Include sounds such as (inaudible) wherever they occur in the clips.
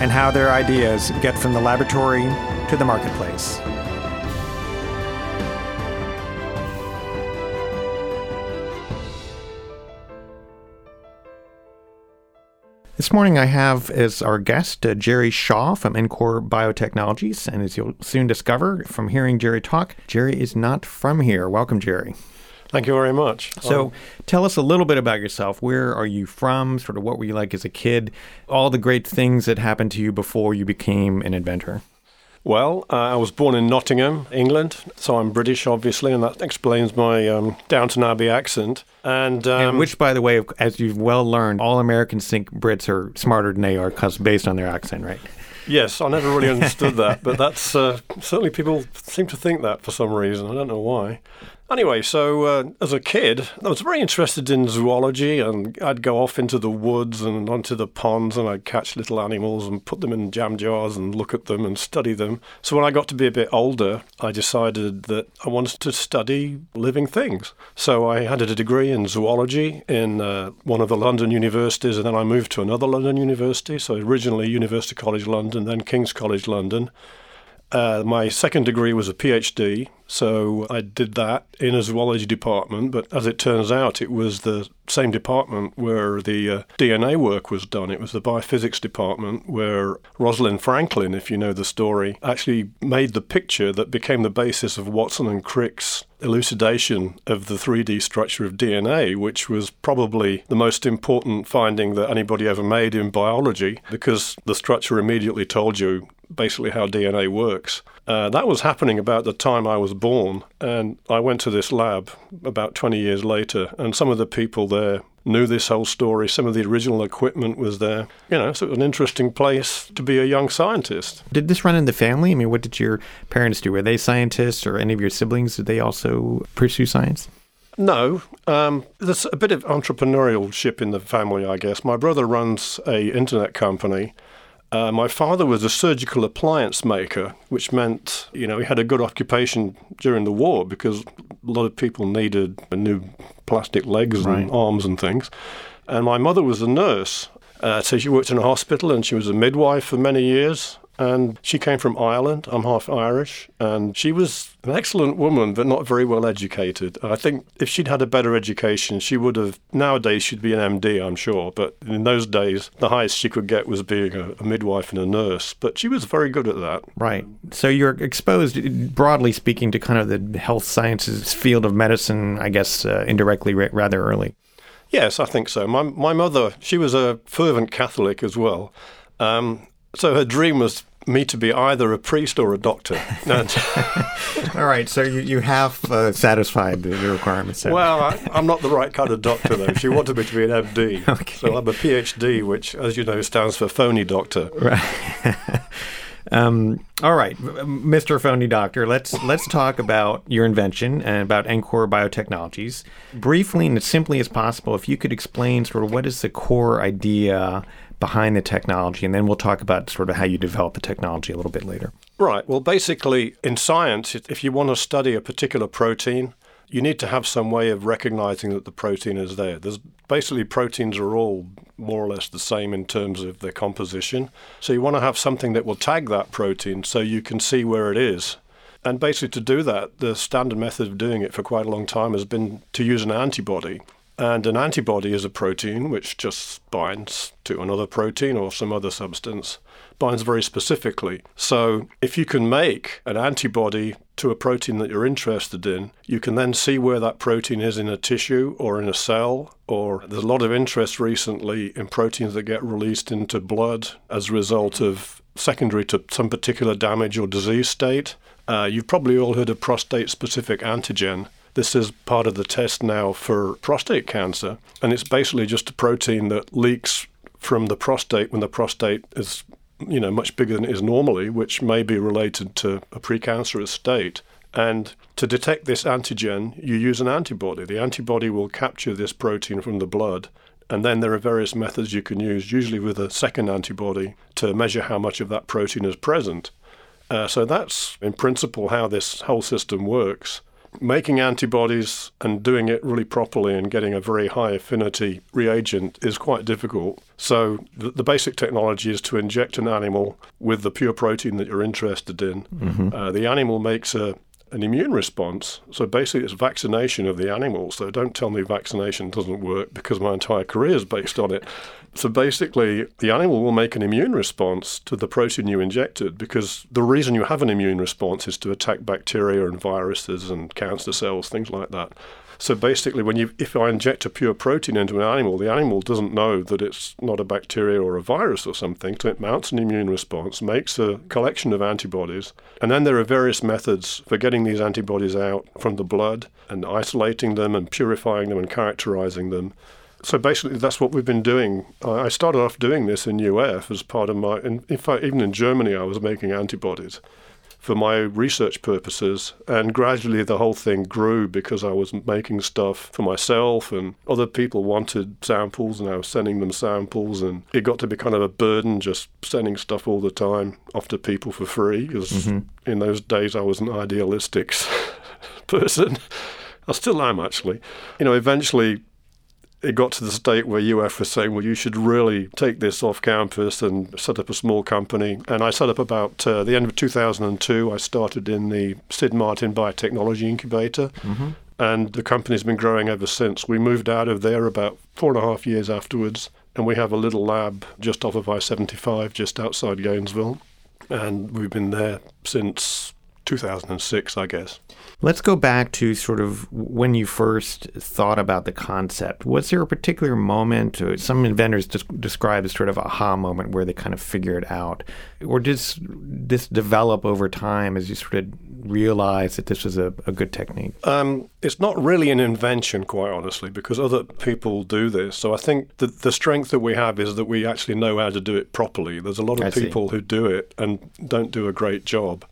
and how their ideas get from the laboratory to the marketplace. This morning, I have as our guest uh, Gerry Shaw from EnCor Biotechnologies. And as you'll soon discover from hearing Gerry talk, Gerry is not from here. Welcome, Gerry. Thank you very much. So, um, tell us a little bit about yourself. Where are you from? Sort of what were you like as a kid? All the great things that happened to you before you became an inventor. Well, uh, I was born in Nottingham, England, so I'm British, obviously, and that explains my um, Downton Abbey accent. And, um, and, which, by the way, as you've well learned, all Americans think Brits are smarter than they are because based on their accent, right? Yes, I never really (laughs) understood that, but that's uh, certainly people seem to think that for some reason. I don't know why. Anyway, so uh, as a kid, I was very interested in zoology, and I'd go off into the woods and onto the ponds, and I'd catch little animals and put them in jam jars and look at them and study them. So when I got to be a bit older, I decided that I wanted to study living things. So I had a degree in zoology in uh, one of the London universities, and then I moved to another London university. So originally University College London, then King's College London. Uh, my second degree was a PhD, so I did that in a zoology department. But as it turns out, it was the same department where the uh, DNA work was done. It was the biophysics department where Rosalind Franklin, if you know the story, actually made the picture that became the basis of Watson and Crick's elucidation of the 3D structure of DNA, which was probably the most important finding that anybody ever made in biology because the structure immediately told you basically how DNA works. Uh, that was happening about the time I was born, and I went to this lab about 20 years later, and some of the people there knew this whole story. Some of the original equipment was there. You know, so it was an interesting place to be a young scientist. Did this run in the family? I mean, what did your parents do? Were they scientists, or any of your siblings? Did they also pursue science? No, um, there's a bit of entrepreneurship in the family, I guess. My brother runs a internet company, uh, my father was a surgical appliance maker, which meant, you know, he had a good occupation during the war because a lot of people needed new plastic legs right. and arms and things. And my mother was a nurse. Uh, so she worked in a hospital and she was a midwife for many years and she came from Ireland. I'm half Irish, and she was an excellent woman, but not very well educated. I think if she'd had a better education, she would have. Nowadays, she'd be an MD, I'm sure, but in those days, the highest she could get was being a, a midwife and a nurse. But she was very good at that. Right. So you're exposed, broadly speaking, to kind of the health sciences field of medicine, I guess, uh, indirectly rather early. Yes, I think so. My my mother, she was a fervent Catholic as well. Um, so her dream was me to be either a priest or a doctor. (laughs) (laughs) All right, so you, you have uh, satisfied the, the requirements. There. Well, I, am not the right kind of doctor, though. She wanted me to be an MD. (laughs) Okay. So I'm a PhD, which, as you know, stands for phony doctor. Right. Um, all right, Mr. Phony Doctor, let's let's talk about your invention and about EnCor Biotechnologies. Briefly and as simply as possible, if you could explain sort of what is the core idea behind the technology, and then we'll talk about sort of how you develop the technology a little bit later. Right. Well, basically, in science, if you want to study a particular protein, you need to have some way of recognizing that the protein is there. There's basically proteins are all more or less the same in terms of their composition. So you want to have something that will tag that protein so you can see where it is. And basically, to do that, the standard method of doing it for quite a long time has been to use an antibody. And an antibody is a protein which just binds to another protein or some other substance, binds very specifically. So if you can make an antibody to a protein that you're interested in, you can then see where that protein is in a tissue or in a cell. Or there's a lot of interest recently in proteins that get released into blood as a result of secondary to some particular damage or disease state. Uh, you've probably all heard of prostate specific antigen. This is part of the test now for prostate cancer, and it's basically just a protein that leaks from the prostate when the prostate is you know, much bigger than it is normally, which may be related to a precancerous state. And to detect this antigen, you use an antibody. The antibody will capture this protein from the blood. And then there are various methods you can use, usually with a second antibody, to measure how much of that protein is present. Uh, so that's, in principle, how this whole system works making antibodies and doing it really properly and getting a very high affinity reagent is quite difficult. So the, the basic technology is to inject an animal with the pure protein that you're interested in. Mm-hmm. Uh, the animal makes a an immune response. So basically, it's vaccination of the animal. So don't tell me vaccination doesn't work because my entire career is based on it. So basically, the animal will make an immune response to the protein you injected because the reason you have an immune response is to attack bacteria and viruses and cancer cells, things like that. So basically, when you if I inject a pure protein into an animal, the animal doesn't know that it's not a bacteria or a virus or something. So it mounts an immune response, makes a collection of antibodies, and then there are various methods for getting these antibodies out from the blood and isolating them and purifying them and characterizing them so basically, that's what we've been doing. I started off doing this in UF as part of my. In, in, fact, even in Germany, I was making antibodies for my research purposes, and gradually the whole thing grew because I was making stuff for myself, and other people wanted samples, and I was sending them samples, and it got to be kind of a burden just sending stuff all the time off to people for free. Because mm-hmm. in those days, I was an idealistic (laughs) person. I still am actually. You know, eventually it got to the state where UF was saying, well, you should really take this off campus and set up a small company. And I set up about uh, the end of 2002. I started in the Sid Martin Biotechnology Incubator. Mm-hmm. And the company's been growing ever since. We moved out of there about four and a half years afterwards. And we have a little lab just off of I 75, just outside Gainesville. And we've been there since 2006, I guess. Let's go back to sort of when you first thought about the concept. Was there a particular moment, or some inventors describe as sort of aha moment where they kind of figure it out? Or does this develop over time as you sort of realize that this was a, a good technique? Um, it's not really an invention, quite honestly, because other people do this. So I think that the strength that we have is that we actually know how to do it properly. There's a lot of I people see. who do it and don't do a great job.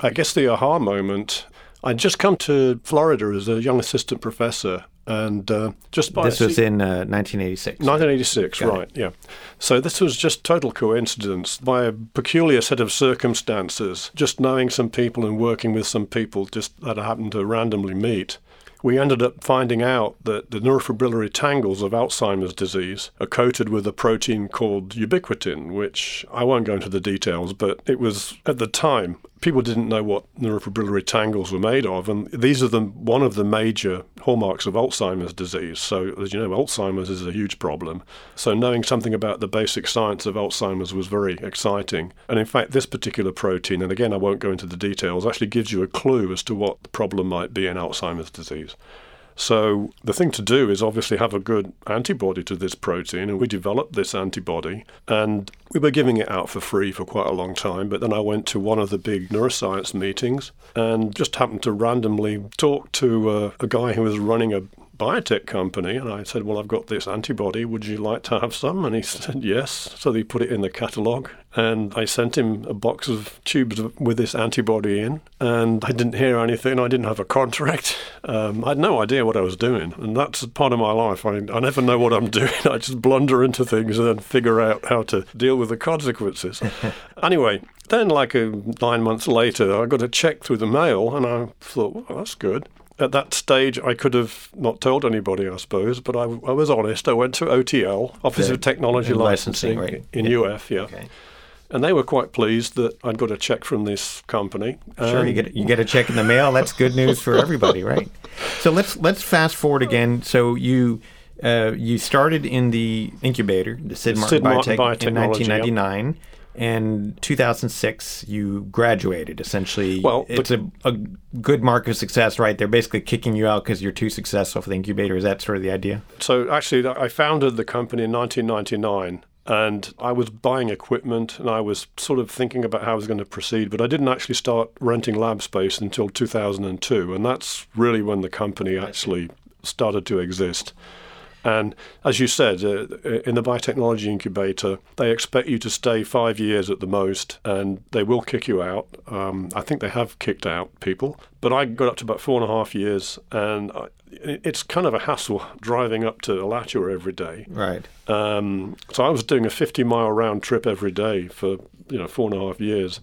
I guess the aha moment. I'd just come to Florida as a young assistant professor, and uh, just by this was in uh, 1986. 1986, Got right? It. Yeah. So this was just total coincidence by a peculiar set of circumstances. Just knowing some people and working with some people, just that I happened to randomly meet we ended up finding out that the neurofibrillary tangles of Alzheimer's disease are coated with a protein called ubiquitin, which I won't go into the details, but it was at the time people didn't know what neurofibrillary tangles were made of, and these are the one of the major hallmarks of Alzheimer's disease. So, as you know, Alzheimer's is a huge problem. So, knowing something about the basic science of Alzheimer's was very exciting. And in fact, this particular protein, and again, I won't go into the details, actually gives you a clue as to what the problem might be in Alzheimer's disease. So the thing to do is obviously have a good antibody to this protein, and we developed this antibody, and we were giving it out for free for quite a long time. But then I went to one of the big neuroscience meetings and just happened to randomly talk to uh, a guy who was running a biotech company. And I said, Well, I've got this antibody. Would you like to have some? And he (laughs) said, Yes. So they put it in the catalogue. And I sent him a box of tubes with this antibody in. And I didn't hear anything. I didn't have a contract. Um, I had no idea what I was doing. And that's part of my life. I, I never know what I'm (laughs) doing. I just blunder into things and then figure out how to deal with the consequences. (laughs) anyway, then, like a, nine months later, I got a check through the mail, and I thought, well, that's good at that stage, I could have not told anybody, I suppose, but I, I was honest. I went to OTL, Office the, of Technology Licensing, licensing right. in yeah. UF, yeah. Okay. And they were quite pleased that I'd got a check from this company. Sure, you get you get a check in the mail. That's good news for everybody, right? (laughs) So let's let's fast forward again. So you uh, you started in the incubator, the Sid Martin, Sid Martin Biotech, in 1999. Yep and 2006 you graduated essentially. Well it's a, a good mark of success right? They're basically kicking you out because you're too successful for the incubator. Is that sort of the idea? So actually i founded the company in 1999 and I was buying equipment and I was sort of thinking about how I was going to proceed, but I didn't actually start renting lab space until 2002, and that's really when the company actually started to exist. And as you said, uh, in the biotechnology incubator, they expect you to stay five years at the most, and they will kick you out. Um, I think they have kicked out people, but I got up to about four and a half years, and I, it's kind of a hassle driving up to Alachua every day. Right. Um, so I was doing a 50 mile round trip every day for you know four and a half years,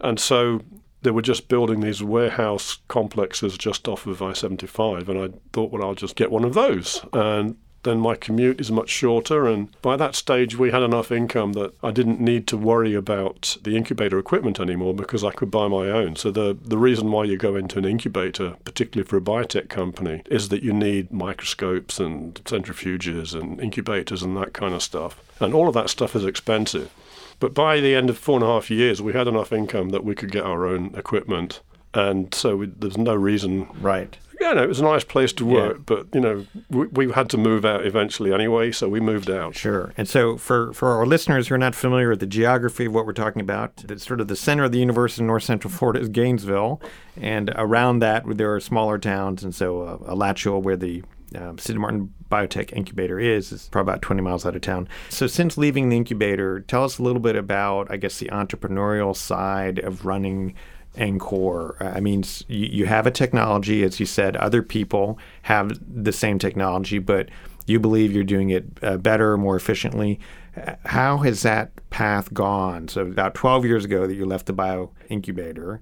and so they were just building these warehouse complexes just off of I-75, and I thought, well, I'll just get one of those, and then my commute is much shorter. And by that stage, we had enough income that I didn't need to worry about the incubator equipment anymore because I could buy my own. So the, the reason why you go into an incubator, particularly for a biotech company, is that you need microscopes and centrifuges and incubators and that kind of stuff. And all of that stuff is expensive. But by the end of four and a half years, we had enough income that we could get our own equipment. And so there's no reason right yeah, no, it was a nice place to work, yeah. but you know, we, we, had to move out eventually anyway, so we moved out. Sure. And so, for for our listeners who are not familiar with the geography of what we're talking about, the, sort of the center of the universe in north central Florida is Gainesville, and around that there are smaller towns, and so uh, Alachua, where the um, Sid Martin Biotech Incubator is, is probably about 20 miles out of town. So, since leaving the incubator, tell us a little bit about, I guess, the entrepreneurial side of running EnCor. I mean, you, have a technology, as you said, other people have the same technology, but you believe you're doing it uh, better, more efficiently. How has that path gone? So, about 12 years ago that you left the bio incubator,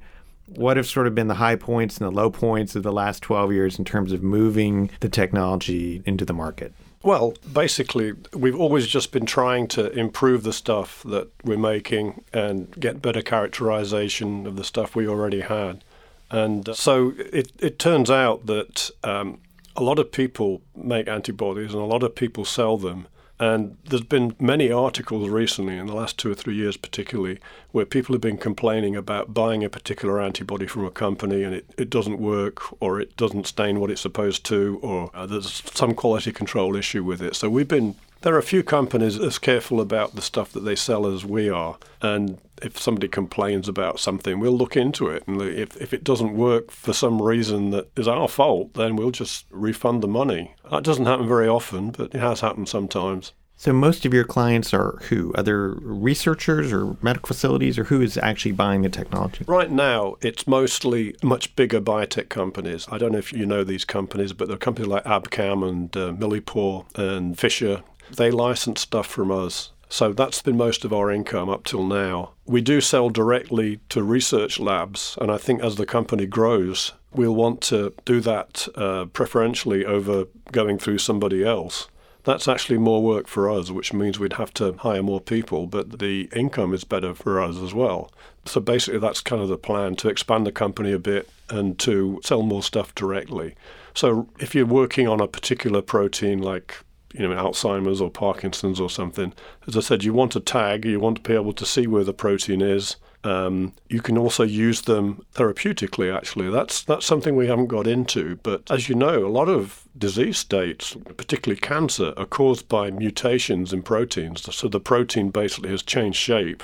what have sort of been the high points and the low points of the last 12 years in terms of moving the technology into the market? Well, basically, we've always just been trying to improve the stuff that we're making and get better characterization of the stuff we already had. And uh, so it, it turns out that um, a lot of people make antibodies and a lot of people sell them. And there's been many articles recently, in the last two or three years particularly, where people have been complaining about buying a particular antibody from a company and it, it doesn't work or it doesn't stain what it's supposed to or uh, there's some quality control issue with it. So we've been there are a few companies as careful about the stuff that they sell as we are. And if somebody complains about something, we'll look into it. And if, if it doesn't work for some reason that is our fault, then we'll just refund the money. That doesn't happen very often, but it has happened sometimes. So most of your clients are who? Other researchers or medical facilities, or who is actually buying the technology? Right now, it's mostly much bigger biotech companies. I don't know if you know these companies, but there are companies like Abcam and uh, Millipore and Fisher. They license stuff from us. So that's been most of our income up till now. We do sell directly to research labs, and I think as the company grows, we'll want to do that uh, preferentially over going through somebody else. That's actually more work for us, which means we'd have to hire more people, but the income is better for us as well. So basically, that's kind of the plan to expand the company a bit and to sell more stuff directly. So if you're working on a particular protein like you know, Alzheimer's or Parkinson's or something, as I said, you want a tag, you want to be able to see where the protein is, um, you can also use them therapeutically. Actually, that's that's something we haven't got into. But as you know, a lot of disease states, particularly cancer, are caused by mutations in proteins. So the protein basically has changed shape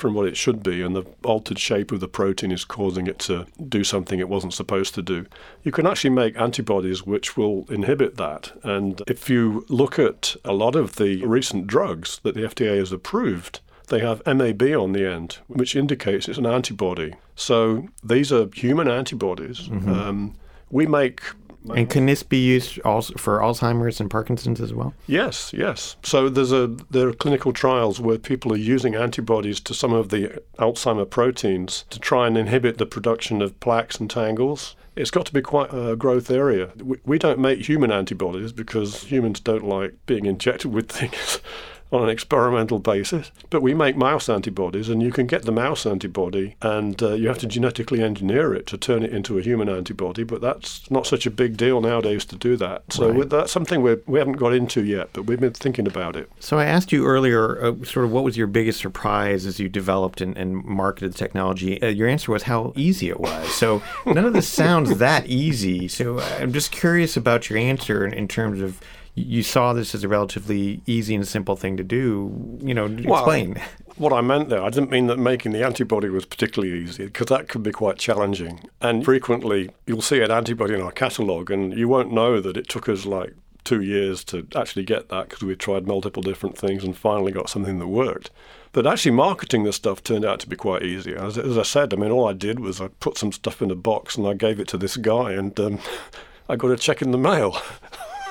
from what it should be, and the altered shape of the protein is causing it to do something it wasn't supposed to do. You can actually make antibodies which will inhibit that. And if you look at a lot of the recent drugs that the FDA has approved, they have MAB on the end, which indicates it's an antibody. So these are human antibodies. Mm-hmm. Um, we make. And can this be used also for Alzheimer's and Parkinson's as well? Yes, yes. So there's a there are clinical trials where people are using antibodies to some of the Alzheimer proteins to try and inhibit the production of plaques and tangles. It's got to be quite a growth area. We, we don't make human antibodies because humans don't like being injected with things (laughs) on an experimental basis. But we make mouse antibodies, and you can get the mouse antibody, and uh, you have to genetically engineer it to turn it into a human antibody. But that's not such a big deal nowadays to do that. So right. that's something we we haven't got into yet, but we've been thinking about it. So I asked you earlier, uh, sort of, what was your biggest surprise as you developed and, and marketed the technology? Uh, your answer was how easy it was. So none of this sounds that easy. So I'm just curious about your answer in, in terms of you saw this as a relatively easy and simple thing to do. You know, well, explain. What I meant there, I didn't mean that making the antibody was particularly easy, because that could be quite challenging. And frequently, you'll see an antibody in our catalogue, and you won't know that it took us like two years to actually get that because we tried multiple different things and finally got something that worked. But actually, marketing this stuff turned out to be quite easy. As, as I said, I mean, all I did was I put some stuff in a box and I gave it to this guy, and um, (laughs) I got a check in the mail.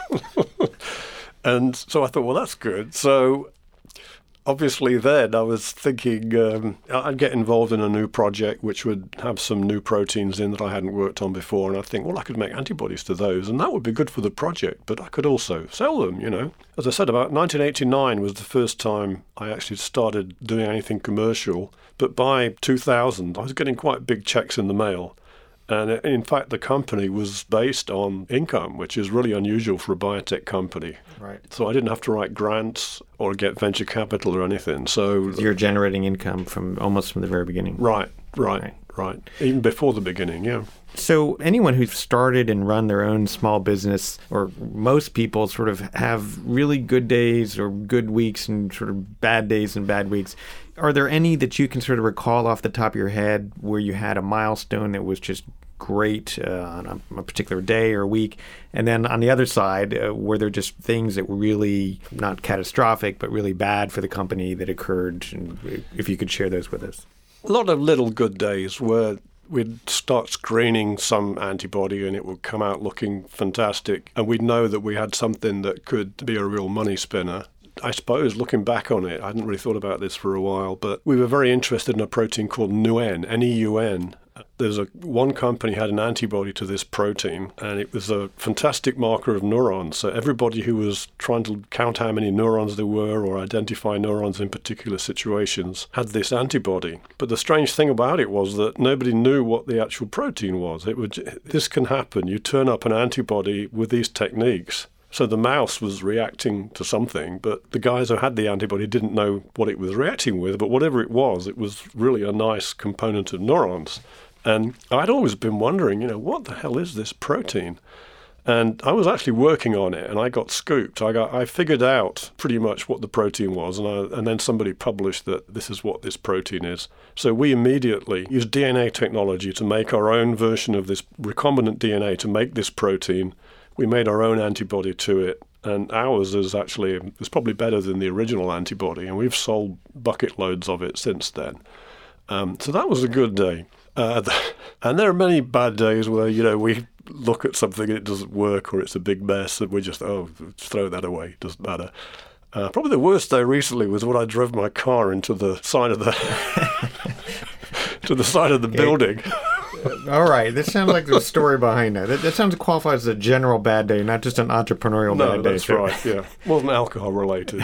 (laughs) and so I thought, well, that's good. So obviously then I was thinking um, I'd get involved in a new project which would have some new proteins in that I hadn't worked on before, and I think, well, I could make antibodies to those, and that would be good for the project, but I could also sell them, you know. As I said, about 1989 was the first time I actually started doing anything commercial, but by 2000 I was getting quite big checks in the mail. And uh, in fact, the company was based on income, which is really unusual for a biotech company. Right. So I didn't have to write grants or get venture capital or anything. So You're generating income from almost from the very beginning. right, right, Right. right. Even before the beginning, yeah. So anyone who's started and run their own small business, or most people, sort of have really good days or good weeks and sort of bad days and bad weeks. Are there any that you can sort of recall off the top of your head where you had a milestone that was just great uh, on a, a particular day or week, and then on the other side, uh, were there just things that were really not catastrophic but really bad for the company that occurred? And if you could share those with us. A lot of little good days where we'd start screening some antibody and it would come out looking fantastic, and we'd know that we had something that could be a real money spinner. I suppose looking back on it, I hadn't really thought about this for a while, but we were very interested in a protein called NeuN, N-E-U-N. There's a one company had an antibody to this protein, and it was a fantastic marker of neurons. So everybody who was trying to count how many neurons there were or identify neurons in particular situations had this antibody. But the strange thing about it was that nobody knew what the actual protein was. It would this can happen. You turn up an antibody with these techniques. So the mouse was reacting to something, but the guys who had the antibody didn't know what it was reacting with. But whatever it was, it was really a nice component of neurons. And I'd always been wondering, you know, what the hell is this protein? And I was actually working on it, and I got scooped. I got, I figured out pretty much what the protein was, and I, and then somebody published that this is what this protein is. So we immediately used DNA technology to make our own version of this recombinant DNA to make this protein. We made our own antibody to it, and ours is actually is probably better than the original antibody, and we've sold bucket loads of it since then. Um, so that was a good day. Uh, (laughs) and there are many bad days where you know we look at something and it doesn't work or it's a big mess and we just oh throw that away doesn't matter. Uh, probably the worst day recently was when I drove my car into the side of the (laughs) to the side of the building. (laughs) All right, this sounds like there's a story behind that. That, that sounds qualified as a general bad day, not just an entrepreneurial No, bad day. that's sure. right. Yeah, wasn't alcohol related.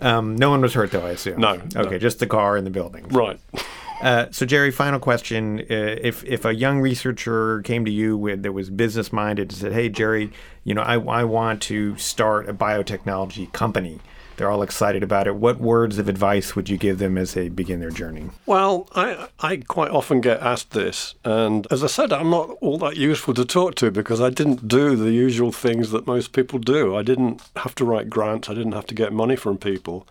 Um, no one was hurt, though, I assume. No, no. Okay, just the car and the building. right. (laughs) Uh, so, Gerry, final question: uh, If if a young researcher came to you with that was business minded and said, "Hey, Gerry, you know, I, I want to start a biotechnology company," they're all excited about it. What words of advice would you give them as they begin their journey? Well, I I quite often get asked this, and as I said, I'm not all that useful to talk to because I didn't do the usual things that most people do. I didn't have to write grants. I didn't have to get money from people.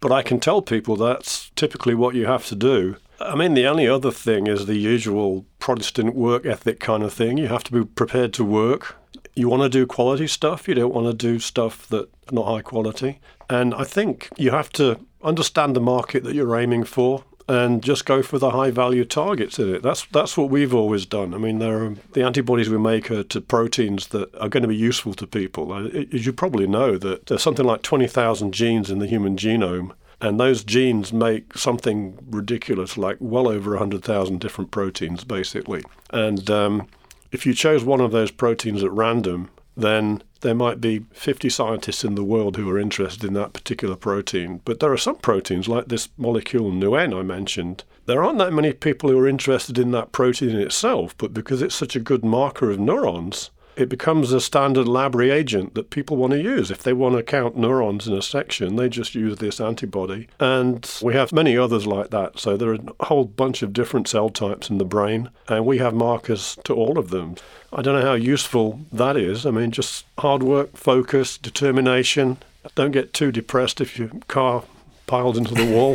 But I can tell people that's typically what you have to do. I mean, the only other thing is the usual Protestant work ethic kind of thing. You have to be prepared to work. You want to do quality stuff. You don't want to do stuff that's not high quality. And I think you have to understand the market that you're aiming for and just go for the high value targets in it. That's that's what we've always done. I mean, there are, the antibodies we make are to proteins that are going to be useful to people. As you probably know, that there's something like 20,000 genes in the human genome. And those genes make something ridiculous, like well over 100,000 different proteins, basically. And um, if you chose one of those proteins at random, then there might be 50 scientists in the world who are interested in that particular protein. But there are some proteins, like this molecule NeuN I mentioned, there aren't that many people who are interested in that protein in itself, but because it's such a good marker of neurons, it becomes a standard lab reagent that people want to use. If they want to count neurons in a section, they just use this antibody. And we have many others like that. So there are a whole bunch of different cell types in the brain, and we have markers to all of them. I don't know how useful that is. I mean, just hard work, focus, determination. Don't get too depressed if your car piled into the wall.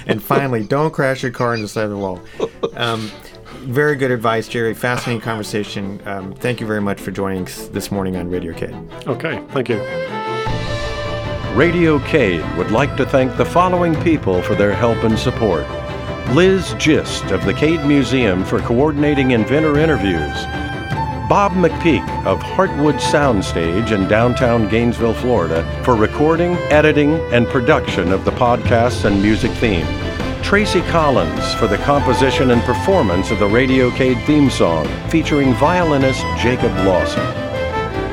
(laughs) and finally, don't crash your car into the side of the wall. Um, very good advice, Gerry. Fascinating conversation. Um, thank you very much for joining us this morning on Radio Cade. Okay, thank you. Radio Cade would like to thank the following people for their help and support. Liz Gist of the Cade Museum for coordinating inventor interviews. Bob McPeak of Heartwood Soundstage in downtown Gainesville, Florida for recording, editing, and production of the podcasts and music theme. Tracy Collins for the composition and performance of the Radio Cade theme song featuring violinist Jacob Lawson.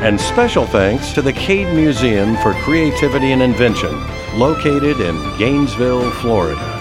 And special thanks to the Cade Museum for Creativity and Invention, located in Gainesville, Florida.